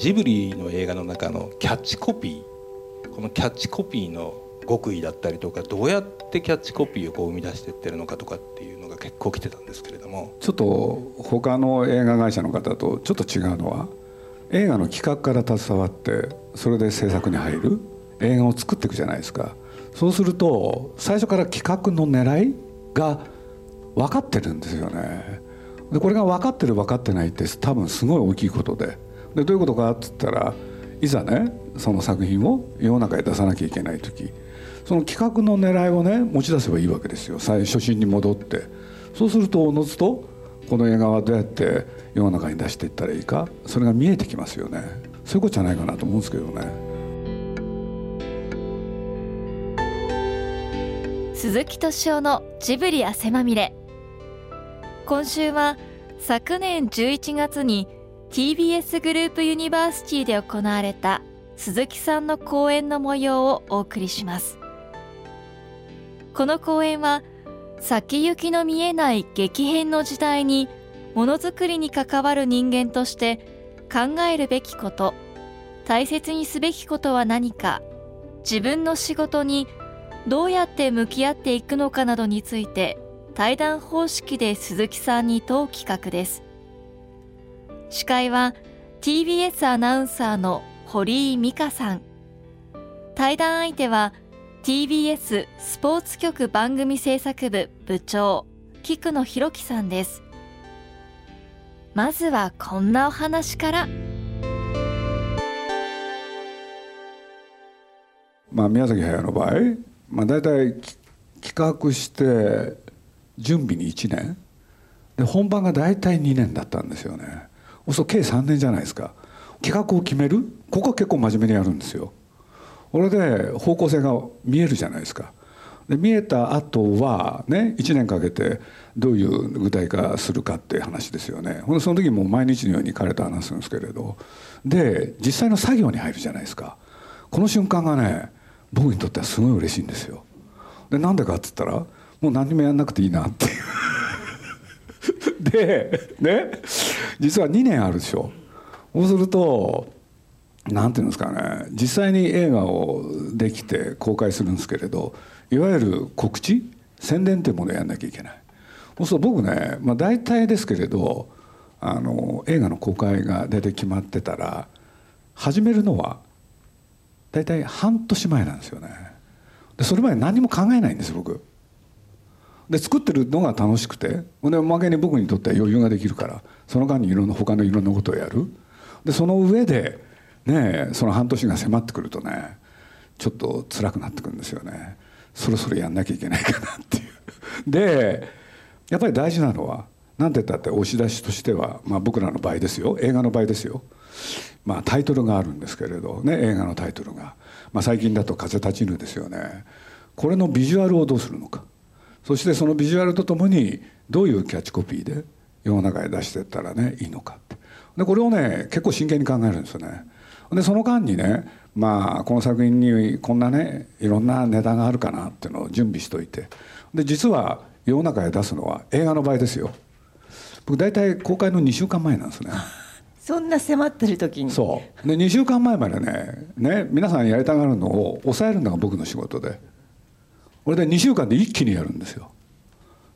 ジブリの映画の中のキャッチコピーこのキャッチコピーの極意だったりとかどうやってキャッチコピーをこう生み出していってるのかとかっていうのが結構来てたんですけれども。ちょっと他の映画会社の方とちょっと違うのは映画の企画から携わってそれで制作に入る映画を作っていくじゃないですか。そうすると最初から企画の狙いが分かってるんですよね。でこれが分かってる分かってないって多分すごい大きいことで。でどういうことかって言ったらいざねその作品を世の中へ出さなきゃいけない時その企画の狙いをね持ち出せばいいわけですよ。最初心に戻って。そうするとおのずとこの映画はどうやって世の中に出していったらいいかそれが見えてきますよね。そういうことじゃないかなと思うんですけどね。鈴木敏夫のジブリ汗まみれ。今週は昨年11月に TBS グループユニバーシティで行われた鈴木さんの講演の模様をお送りします。この講演は先行きの見えない激変の時代にものづくりに関わる人間として考えるべきこと大切にすべきことは何か自分の仕事にどうやって向き合っていくのかなどについて対談方式で鈴木さんに問う企画です。司会は TBS アナウンサーの堀井美香さん。対談相手は TBS スポーツ局番組制作部部長菊野博樹さんです。まずはこんなお話から。まあ宮崎駿の場合まあ、大体企画して準備に1年。で本番が大体2年だったんですよね。そ計3年じゃないですか。企画を決める？ここは結構真面目にやるんですよ。これで方向性が見えるじゃないですか。で見えた後はね1年かけてどういう具体化するかっていう話ですよね。ほんでその時も毎日のように彼と話すんですけれど。で実際の作業に入るじゃないですか。この瞬間がね僕にとってはすごい嬉しいんですよ。でなんでかっつったらもう何もやんなくていいなっていう。でね実は2年あるでしょ。そうすると何ていうんですかね。実際に映画をできて公開するんですけれどいわゆる告知？宣伝っていうものをやんなきゃいけない。そうすると僕ね、まあ、大体ですけれどあの映画の公開が大体決まってたら始めるのは大体半年前なんですよね。でそれまで何も考えないんです僕。で作ってるのが楽しくてでおまけに僕にとっては余裕ができるからその間にいろんな他のいろんなことをやる。でその上でねその半年が迫ってくるとねちょっと辛くなってくるんですよね。そろそろやんなきゃいけないかなっていう。でやっぱり大事なのは何て言ったって押し出しとしては、まあ、僕らの場合ですよ。映画の場合ですよ。まあ、タイトルがあるんですけれど、ね、映画のタイトルが、まあ、最近だと「風立ちぬ」ですよね。これのビジュアルをどうするのか。そしてそのビジュアルとともにどういうキャッチコピーで世の中へ出していったらねいいのかって。でこれをね結構真剣に考えるんですよね。でその間にねまあこの作品にこんなねいろんなネタがあるかなっていうのを準備しといて。で実は世の中へ出すのは映画の場合ですよ。僕大体公開の2週間前なんですね。そんな迫ってる時に。そう。で2週間前までねね皆さんやりたがるのを抑えるのが僕の仕事でこれで2週間で一気にやるんですよ、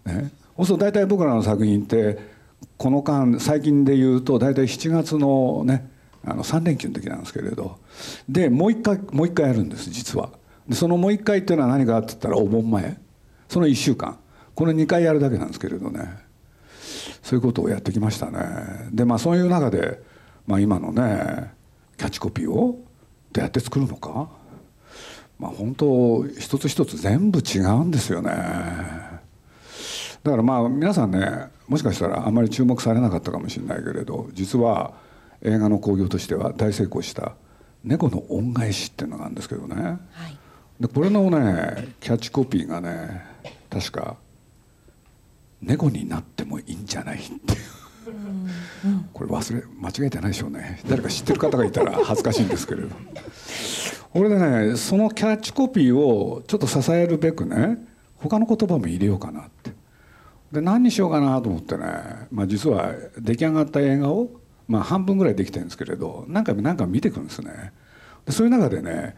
ね、そうすると大体僕らの作品ってこの間最近で言うと大体7月のねあの3連休の時なんですけれど。でもう一回もう一回やるんです実は。でそのもう一回っていうのは何かって言ったらお盆前。その1週間。この2回やるだけなんですけれどね。そういうことをやってきましたね。でまあそういう中で、まあ、今のねキャッチコピーをどうやって作るのか。まあ本当一つ一つ全部違うんですよね。だからまあ皆さんねもしかしたらあんまり注目されなかったかもしれないけれど実は映画の興行としては大成功した「猫の恩返し」っていうのがあるんですけどね、はい、でこれのねキャッチコピーがね確か猫になってもいいんじゃないっていう。これ忘れ間違えてないでしょうね。誰か知ってる方がいたら恥ずかしいんですけれど俺でねそのキャッチコピーをちょっと支えるべくね他の言葉も入れようかなって。で何にしようかなと思ってね、まあ、実は出来上がった映画をまあ半分ぐらいできてるんですけれど何回も何回も見てくるんですね。でそういう中でね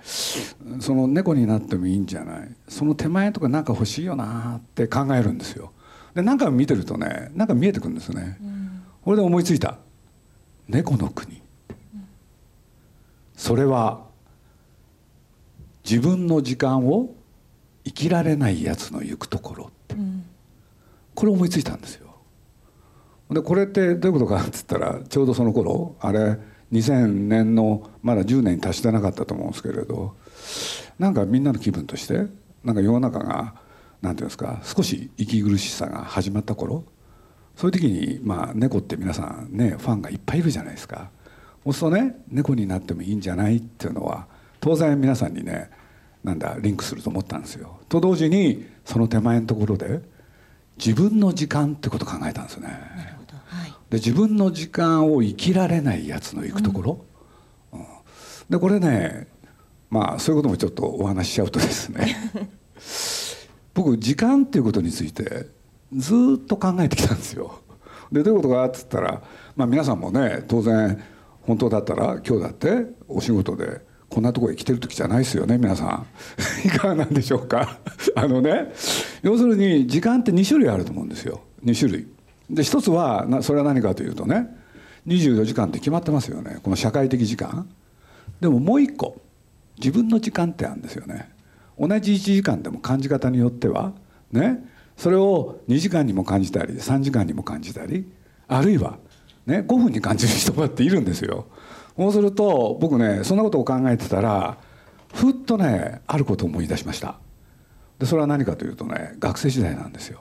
その猫になってもいいんじゃないその手前とか何か欲しいよなって考えるんですよ。で何回も見てるとね何か見えてくるんですね、うん、これで思いついた。猫の国、うん、それは自分の時間を生きられないやつの行くところって、うん、これ思いついたんですよでこれってどういうことかっつったらちょうどその頃あれ2000年のまだ10年に達してなかったと思うんですけれどなんかみんなの気分としてなんか世の中が何ていうんですか少し息苦しさが始まった頃そういう時にまあ猫って皆さんねファンがいっぱいいるじゃないですか。そうするとね猫になってもいいんじゃないっていうのは当然皆さんにねなんだリンクすると思ったんですよ。と同時にその手前のところで自分の時間ってことを考えたんですね。はい、で自分の時間を生きられないやつの行くところ、うん、でこれねまあそういうこともちょっとお話ししちゃうとですね 僕時間っていうことについてずっと考えてきたんですよ。でどういうことかっつったら、まあ、皆さんもね当然本当だったら今日だってお仕事でこんなとこへ来てる時じゃないですよね皆さん。いかがなんでしょうか。あのね要するに時間って2種類あると思うんですよ。2種類。で一つはそれは何かというとね24時間って決まってますよね。この社会的時間。でももう一個自分の時間ってあるんですよね。同じ1時間でも感じ方によってはねそれを2時間にも感じたり3時間にも感じたりあるいは、ね、5分に感じる人だっているんですよ。そうすると僕ねそんなことを考えてたらふっとねあることを思い出しました。でそれは何かというとね学生時代なんですよ。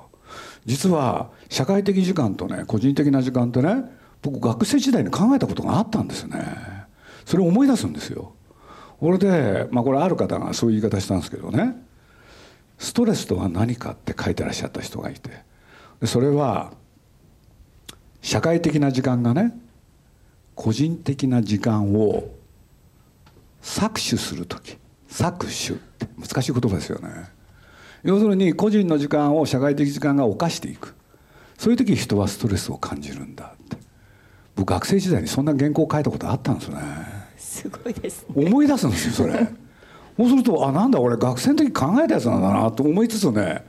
実は社会的時間とね個人的な時間ってね僕学生時代に考えたことがあったんですね。それを思い出すんですよ。これでまあこれある方がそういう言い方したんですけどね。ストレスとは何かって書いてらっしゃった人がいて。それは社会的な時間がね個人的な時間を搾取する時。搾取って難しい言葉ですよね。要するに個人の時間を社会的時間が犯していく。そういう時人はストレスを感じるんだって。僕学生時代にそんな原稿を書いたことあったんですね。すごいです、ね、思い出すんですよそれ。そうするとあなんだ俺学生の時考えたやつなんだなと思いつつね。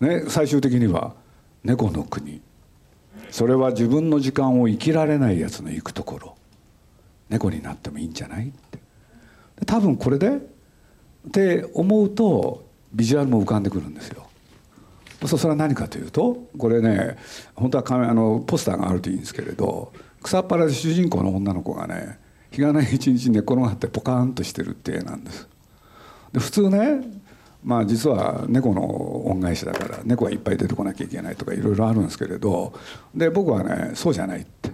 ね最終的には「猫の国」それは自分の時間を生きられないやつの行くところ。猫になってもいいんじゃない？って。多分これでって思うとビジュアルも浮かんでくるんですよ。それは何かというとこれね本当はあのポスターがあるといいんですけれど草っ腹で主人公の女の子がね日がない一日寝転がってポカーンとしてるって絵なんです。で普通ねまあ実は猫の恩返しだから猫がいっぱい出てこなきゃいけないとかいろいろあるんですけれどで僕はねそうじゃないって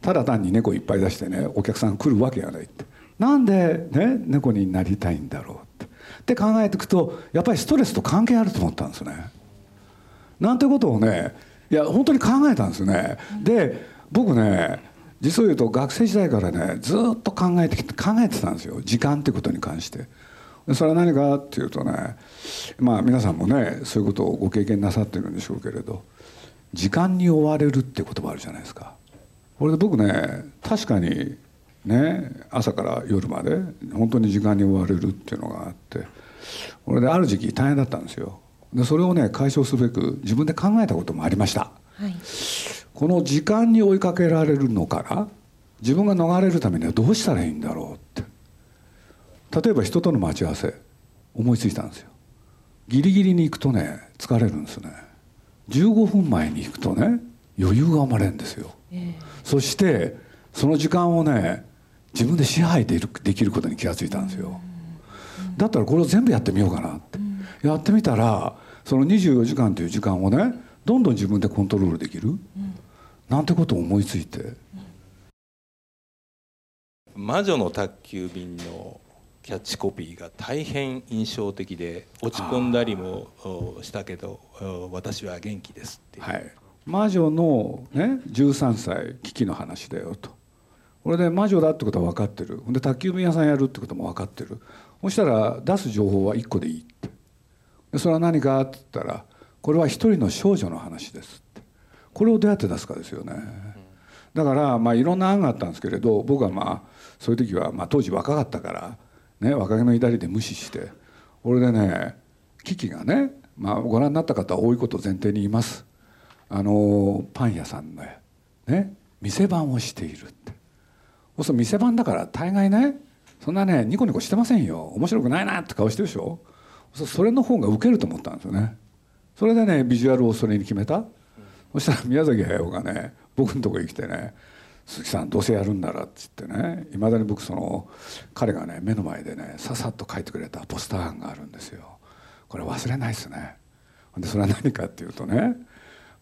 ただ単に猫いっぱい出してねお客さん来るわけがないってなんでね猫になりたいんだろうってって考えていくとやっぱりストレスと関係あると思ったんですね。なんてことをねいや本当に考えたんですね。で僕ね実を言うと学生時代からねずっと考えてきて考えてたんですよ時間ってことに関して。それは何かっていうとねまあ皆さんもねそういうことをご経験なさってるんでしょうけれど時間に追われるって言葉あるじゃないですか。これで僕ね確かにね朝から夜まで本当に時間に追われるっていうのがあってこれである時期大変だったんですよ。でそれをね解消すべく自分で考えたこともありました。はい、この時間に追いかけられるのから自分が逃れるためにはどうしたらいいんだろうって例えば人との待ち合わせ思いついたんですよ。ギリギリに行くとね疲れるんですね。15分前に行くとね余裕が生まれるんですよ、えー、そしてその時間をね自分で支配できることに気が付いたんですよ、だったらこれを全部やってみようかなって、やってみたらその24時間という時間をねどんどん自分でコントロールできる、なんてことを思いついて、魔女の宅急便のキャッチコピーが大変印象的で落ち込んだりもしたけど私は元気ですっていう、はい、魔女の、ね、13歳危機の話だよと。これで魔女だってことは分かってる。で宅急便屋さんやるってことも分かってる。そしたら出す情報は1個でいいって。でそれは何かって言ったらこれは一人の少女の話ですって。これをどうやって出すかですよね。だからまあいろんな案があったんですけれど僕はまあそういう時はまあ当時若かったからね若気の至りで無視してこれでね危機がねまあご覧になった方は多いことを前提に言います。あのパン屋さんねね店番をしているって。そう店番だから大概ねそんなねニコニコしてませんよ。面白くないなって顔してるでしょ。それの方がウケると思ったんですよね。それでねビジュアルをそれに決めた、そしたら宮崎駿がね僕のとこに来てね「鈴木さんどうせやるんなら」っつってねいまだに僕その彼がね目の前でねささっと書いてくれたポスター案があるんですよ。これ忘れないですね。でそれは何かっていうとね、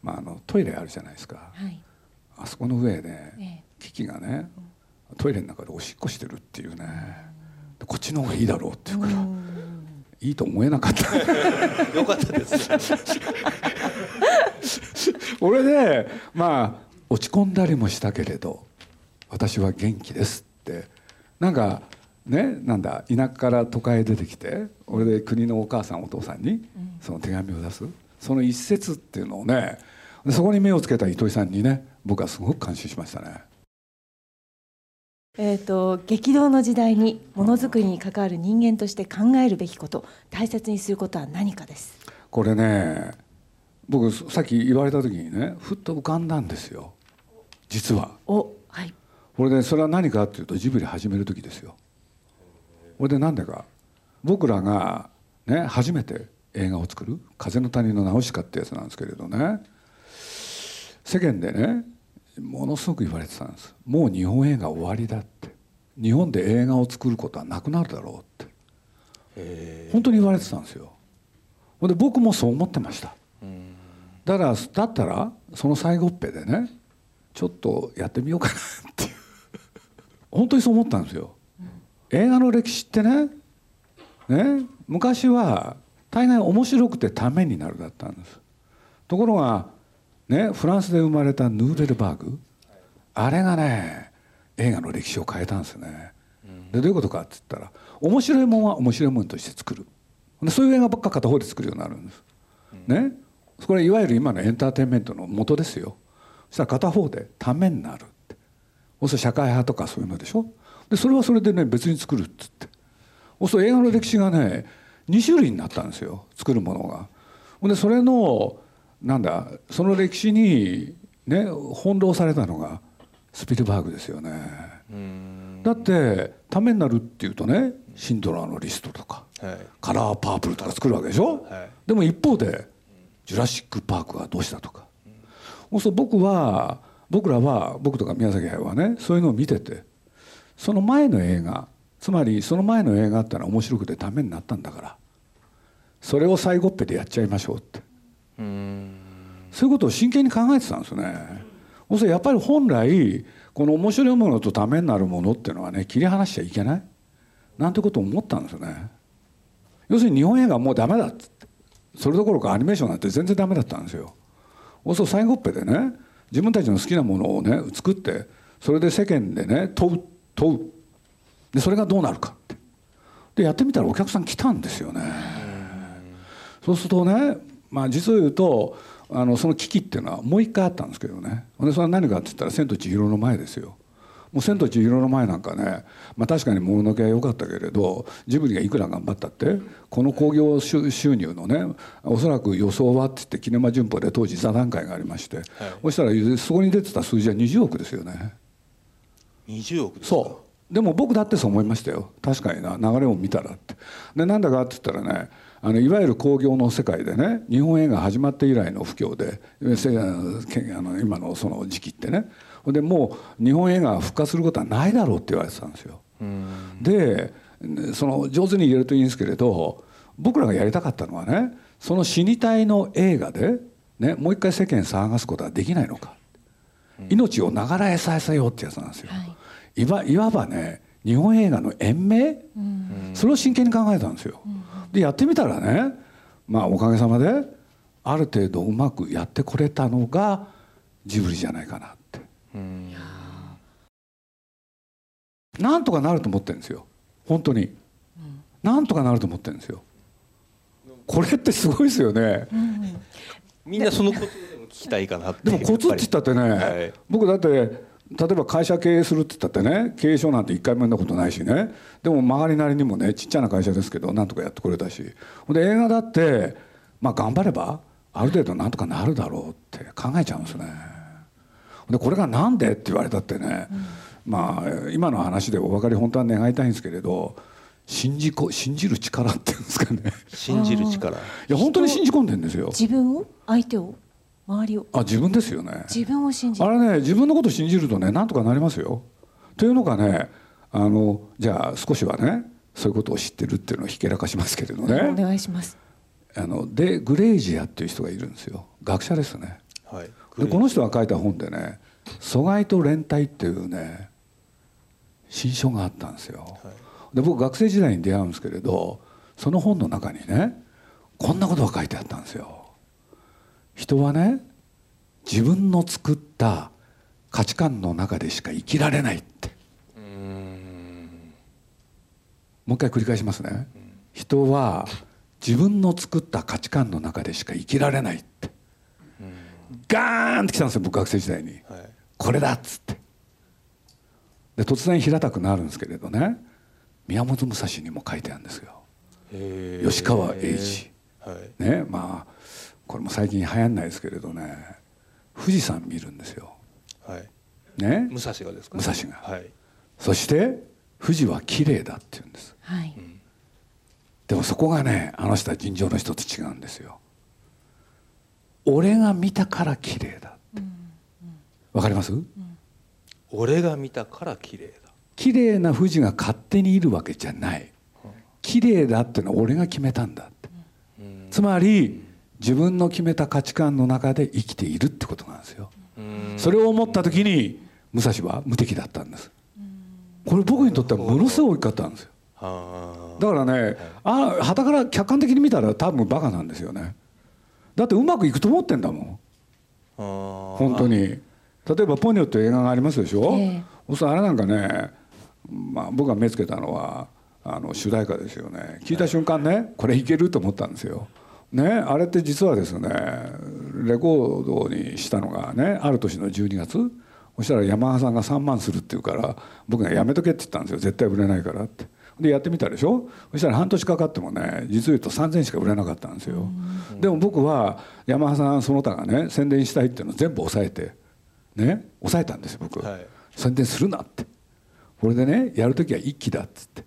まあ、あのトイレあるじゃないですか、はい、あそこの上でキキがねトイレの中でおしっこしてるっていうね。こっちの方がいいだろうっていうからいいと思えなかった。よかったです。俺でまあ落ち込んだりもしたけれど私は元気ですって。なんかねなんだ田舎から都会へ出てきて俺で国のお母さんお父さんにその手紙を出す。その一節っていうのをねそこに目をつけた糸井さんにね僕はすごく感心しましたね。えーと、激動の時代にものづくりに関わる人間として考えるべきこと大切にすることは何かです。これね僕さっき言われた時にねふっと浮かんだんですよ実は。おはい。これでそれは何かっていうとジブリ始める時ですよ。これで何でか。僕らがね初めて映画を作る「風の谷のナウシカ」ってやつなんですけれどね。世間でねものすごく言われてたんです。もう日本映画終わりだって。日本で映画を作ることはなくなるだろうって。本当に言われてたんですよ。で僕もそう思ってました。だからだったらその最後っぺでねちょっとやってみようかなっていう。本当にそう思ったんですよ。映画の歴史ってねね昔は大概面白くてためになるだったんです。ところがね、フランスで生まれたヌーベルバーグ。あれがね映画の歴史を変えたんですよね。でどういうことかって言ったら面白いもんは面白いもんとして作る。でそういう映画ばっか片方で作るようになるんです。ね。これいわゆる今のエンターテインメントの元ですよ。そしたら片方でためになるって。そう社会派とかそういうのでしょ？でそれはそれでね別に作るっつって。そう映画の歴史がね2種類になったんですよ作るものが。でそれのなんだその歴史にね翻弄されたのがスピルバーグですよね。だってためになるっていうとね「シンドラーのリスト」とか、はい、カラーパープル」とか作るわけでしょ、はい、でも一方で「ジュラシック・パーク」はどうしたとか、うん、そう僕は僕らは僕とか宮崎駿はねそういうのを見ててその前の映画つまりその前の映画ってのは面白くてためになったんだからそれを最後っぺでやっちゃいましょうってそういうことを真剣に考えてたんですね。やっぱり本来この面白いものとためになるものっていうのはね切り離しちゃいけない？なんてことを思ったんですよね。要するに日本映画はもうダメだっってそれどころかアニメーションなんて全然ダメだったんですよ。そう最後っぺでね自分たちの好きなものをね作ってそれで世間でね問う問うでそれがどうなるかってでやってみたらお客さん来たんですよね。そうするとねまあ実を言うとあのその危機ってい。うのはもう一回あったんですけどねでそれは何かって言ったら「千と千尋の前」ですよ。もう「千と千尋の前」なんかね、まあ、確かにもののけは良かったけれどジブリがいくら頑張ったってこの興行収入のねおそらく予想はって言ってキネマ旬報で当時座談会がありまして、はい、そしたらそこに出てた数字は20億ですよね。20億そうでも僕だってそう思いましたよ。確かにな。流れを見たらって。でなんだかって言ったらねあのいわゆる興行の世界でね日本映画始まって以来の不況であの今のその時期ってね。でもう日本映画が復活することはないだろうって言われてたんですよ。でその上手に言えるといいんですけれど僕らがやりたかったのはねその死に体の映画で、ね、もう一回世間騒がすことはできないのか、命を流らえさせようってやつなんですよ。はい、いわいわばね日本映画の延命、それを真剣に考えたんですよ。でやってみたらねまあおかげさまである程度うまくやってこれたのがジブリじゃないかなって。なんとかなると思ってるんですよ。本当に、なんとかなると思ってるんですよ。これってすごいですよね、みんなそのことでも聞きたいかなでもコツって言ったってね、はい、僕だって例えば会社経営するって言ったってね経営書なんて一回も読んだことないしね。でも周りなりにもねちっちゃな会社ですけどなんとかやってくれたし。ほんで映画だってまあ頑張ればある程度なんとかなるだろうって考えちゃうんですね。でこれがなんでって言われたってね、まあ今の話でお分かり本当は願いたいんですけれど信じこ信じる力っていうんですかね。信じる力。いや本当に信じ込んでるんですよ。自分を？相手を？周りを。あ自分ですよね。自分を信じる。あれね自分のこと信じるとねなんとかなりますよ。というのがねあのじゃあ少しはねそういうことを知ってるっていうのをひけらかしますけれどおね。願いします。あのデ・グレイジアっていう人がいるんですよ。学者ですね。はい。でこの人が書いた本でね「阻害と連帯」っていうね新書があったんですよ。で僕学生時代に出会うんですけれどその本の中にねこんなことが書いてあったんですよ。人はね自分の作った価値観の中でしか生きられないって。もう一回繰り返しますね。人は自分の作った価値観の中でしか生きられないって。ガーンってきたんですよ僕学生時代に。はい。これだっつって。で突然平たくなるんですけれどね宮本武蔵にも書いてあるんですよ。吉川英治。はい。ねまあこれも最近流行んないですけれどね。富士山見るんですよ。はい。ね？武蔵がですか？武蔵が。はい。そして富士は綺麗だって言うんです。はい。でもそこがねあの人は尋常の人と違うんですよ。俺が見たから綺麗だわかります？俺が見たから綺麗だ。綺麗な富士が勝手にいるわけじゃない。綺麗だってのは俺が決めたんだって。うん。つまり自分の決めた価値観の中で生きているってことなんですよ。うん。それを思った時に武蔵は無敵だったんです。これ僕にとってはものすごい大きかったんですよ。はだからねあ旗から客観的に見たら多分バカなんですよね。だってうまくいくと思ってんだもん。本当に。例えば「ポニョ」っていう映画がありますでしょ、ええ。そあれなんかね、まあ、僕が目つけたのはあの主題歌ですよね。聞いた瞬間ねこれいけると思ったんですよ。ね、あれって実はですねレコードにしたのがねある年の12月そしたらヤマハさんが3万するって言うから僕がやめとけって言ったんですよ。絶対売れないからって。でやってみたでしょ？そしたら半年かかってもね実を言うと3,000しか売れなかったんですよ。でも僕はヤマハさんその他がね宣伝したいっていうのを全部抑えてね抑えたんですよ僕、はい。宣伝するなって。これでねやる時は一気だっつって。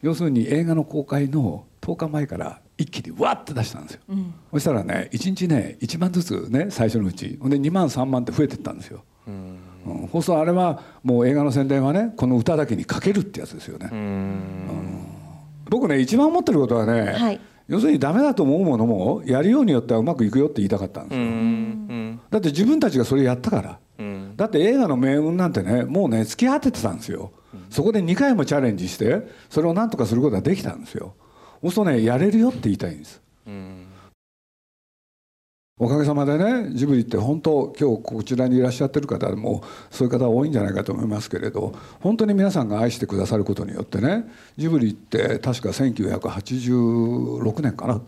要するに映画の公開の10日前から一気にわって出したんですよ、そしたらね1日ね1万ずつね最初のうちほんで2万3万って増えてったんですよ、うん。うん、放送あれはもう映画の宣伝はねこの歌だけにかけるってやつですよね、うん。僕ね一番思ってることはね、はい。要するにダメだと思うものもやるようによってはうまくいくよって言いたかったんですうよ、ん。だって自分たちがそれやったから。うん。だって映画の命運なんてねもうね突き果ててたんですよ、そこで2回もチャレンジしてそれを何とかすることができたんですよそうするとねやれるよって言いたいんです。うん。おかげさまでねジブリって本当今日こちらにいらっしゃってる方もそういう方多いんじゃないかと思いますけれど本当に皆さんが愛してくださることによってねジブリって確か1986年かな、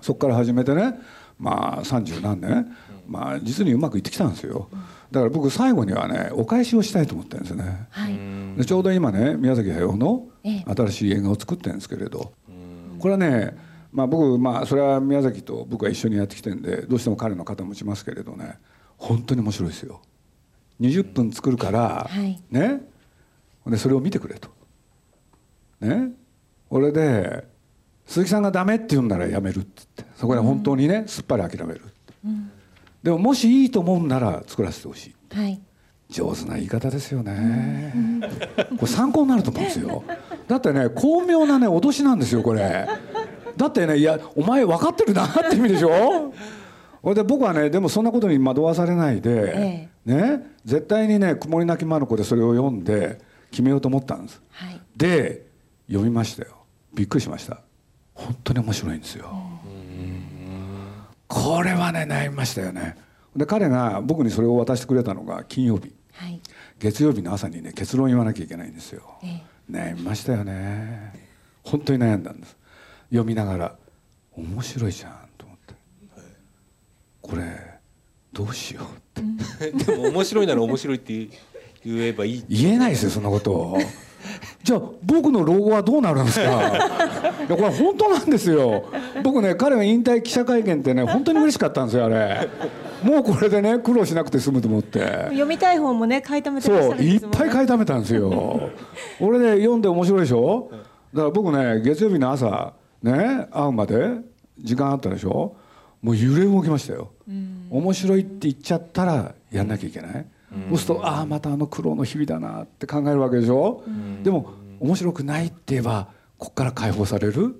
そこから始めてねまあ三十何年、まあ実にうまくいってきたんですよ。だから僕最後にはねお返しをしたいと思ってるんですよね。はい。でちょうど今ね宮崎駿のええ。新しい映画を作ってるんですけれど、これはね、まあ、僕、まあ、それは宮崎と僕は一緒にやってきてるんでどうしても彼の肩持ちますけれどね本当に面白いですよ。20分作るから、はい。ね。でそれを見てくれと。ね。俺で鈴木さんがダメって言うんならやめるって言ってそこで本当にね、すっぱり諦めるって、でももしいいと思うんなら作らせてほしい。はい上手な言い方ですよね。これ参考になると思うんですよ。だってね巧妙なね脅しなんですよこれ。だってねいやお前分かってるなって意味でしょ？で僕はねでもそんなことに惑わされないで、ね絶対にね曇り泣きまの子でそれを読んで決めようと思ったんです。はいで読みましたよ。びっくりしました。本当に面白いんですよ。これはね悩みましたよね。で彼が僕にそれを渡してくれたのが金曜日。はい。月曜日の朝にね結論言わなきゃいけないんですよ、え悩みましたよね。本当に悩んだんです。読みながら面白いじゃんと思って、これどうしようって。でも面白いなら面白いって言言えばいい。言えないですよそんなこと。じゃあ僕の老後はどうなるんですか？いやこれ本当なんですよ。僕ね彼が引退記者会見ってね本当に嬉しかったんですよあれもうこれでね苦労しなくて済むと思って。読みたい本もね買いためてらっしゃそういっぱい買いためたんですよ。俺ね読んで面白いでしょ？だから僕ね月曜日の朝ね会うまで時間あったでしょ？もう揺れ動きましたよ。面白いって言っちゃったらやんなきゃいけない。そうするとああまたあの苦労の日々だなって考えるわけでしょ？でも面白くないって言えばこっから解放される？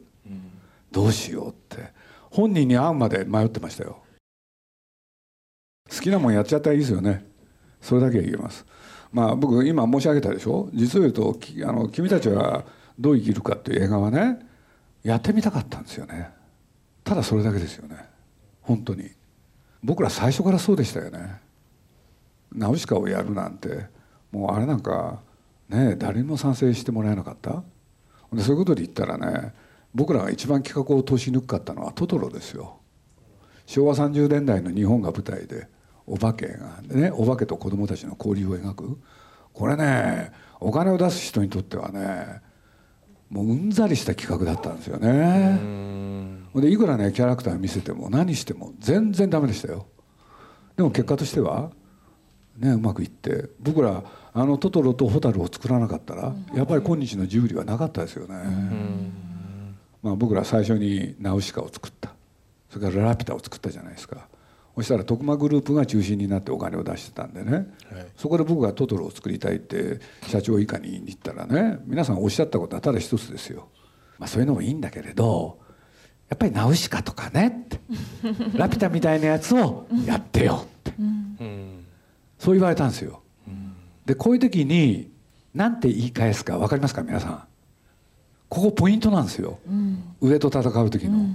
どうしようって。本人に会うまで迷ってましたよ好きなもんやっちゃったらいいですよね。それだけは言えます。まあ僕今申し上げたでしょ？実を言うとあの君たちはどう生きるかっていう映画はねやってみたかったんですよね。ただそれだけですよね。本当に。僕ら最初からそうでしたよね。ナウシカをやるなんて。もうあれなんかね誰にも賛成してもらえなかった。でそういうことで言ったらね僕らが一番企画を通し抜くかったのはトトロですよ。昭和30年代の日本が舞台で。お化けがねお化けと子供たちの交流を描く。これねお金を出す人にとってはねもううんざりした企画だったんですよね。でいくらねキャラクター見せても何しても全然ダメでしたよ。でも結果としてはねうまくいって僕らあのトトロとホタルを作らなかったらやっぱり今日のジブリはなかったですよね。まあ僕ら最初にナウシカを作った。それからラピュタを作ったじゃないですかそしたら徳間グループが中心になってお金を出してたんでね、はい。そこで僕がトトロを作りたいって社長以下に言いに行ったらね皆さんおっしゃったことはただ一つですよ、まあ、そういうのもいいんだけれどやっぱりナウシカとかねって。ラピュタみたいなやつをやってよって。うん。そう言われたんですよ。でこういう時に何て言い返すか分かりますか皆さん。ここポイントなんですよ、上と戦う時の、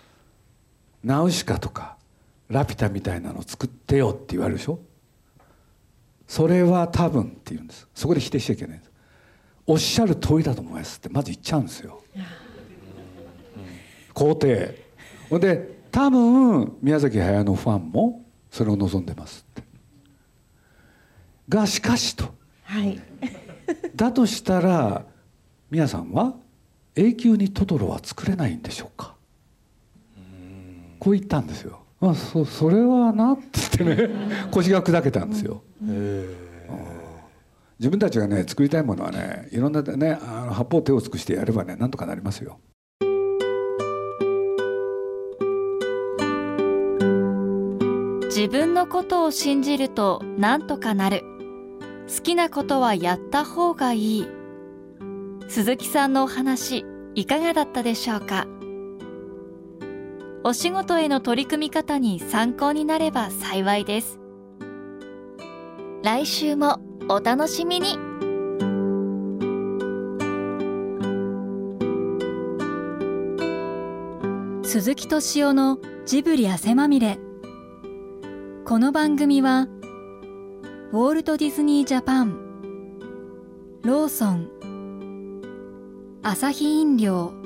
ナウシカとかラピュタみたいなの作ってよって言われるでしょ？それは多分って言うんです。そこで否定しちゃいけないんです。おっしゃる通りだと思いますってまず言っちゃうんですよ。肯定。ほんで多分宮崎駿のファンもそれを望んでますって。がしかしと。はい。だとしたら宮さんは永久にトトロは作れないんでしょうか？こう言ったんですよあそそれはなって言ってね 腰が砕けたんですよ。自分たちがね作りたいものはねいろんなねあの八方手を尽くしてやればねなんとかなりますよ。自分のことを信じるとなんとかなる。好きなことはやった方がいい。鈴木さんのお話いかがだったでしょうか？お仕事への取り組み方に参考になれば幸いです。来週もお楽しみに。鈴木敏夫のジブリ汗まみれ。この番組はウォールト・ディズニー・ジャパンローソンアサヒ飲料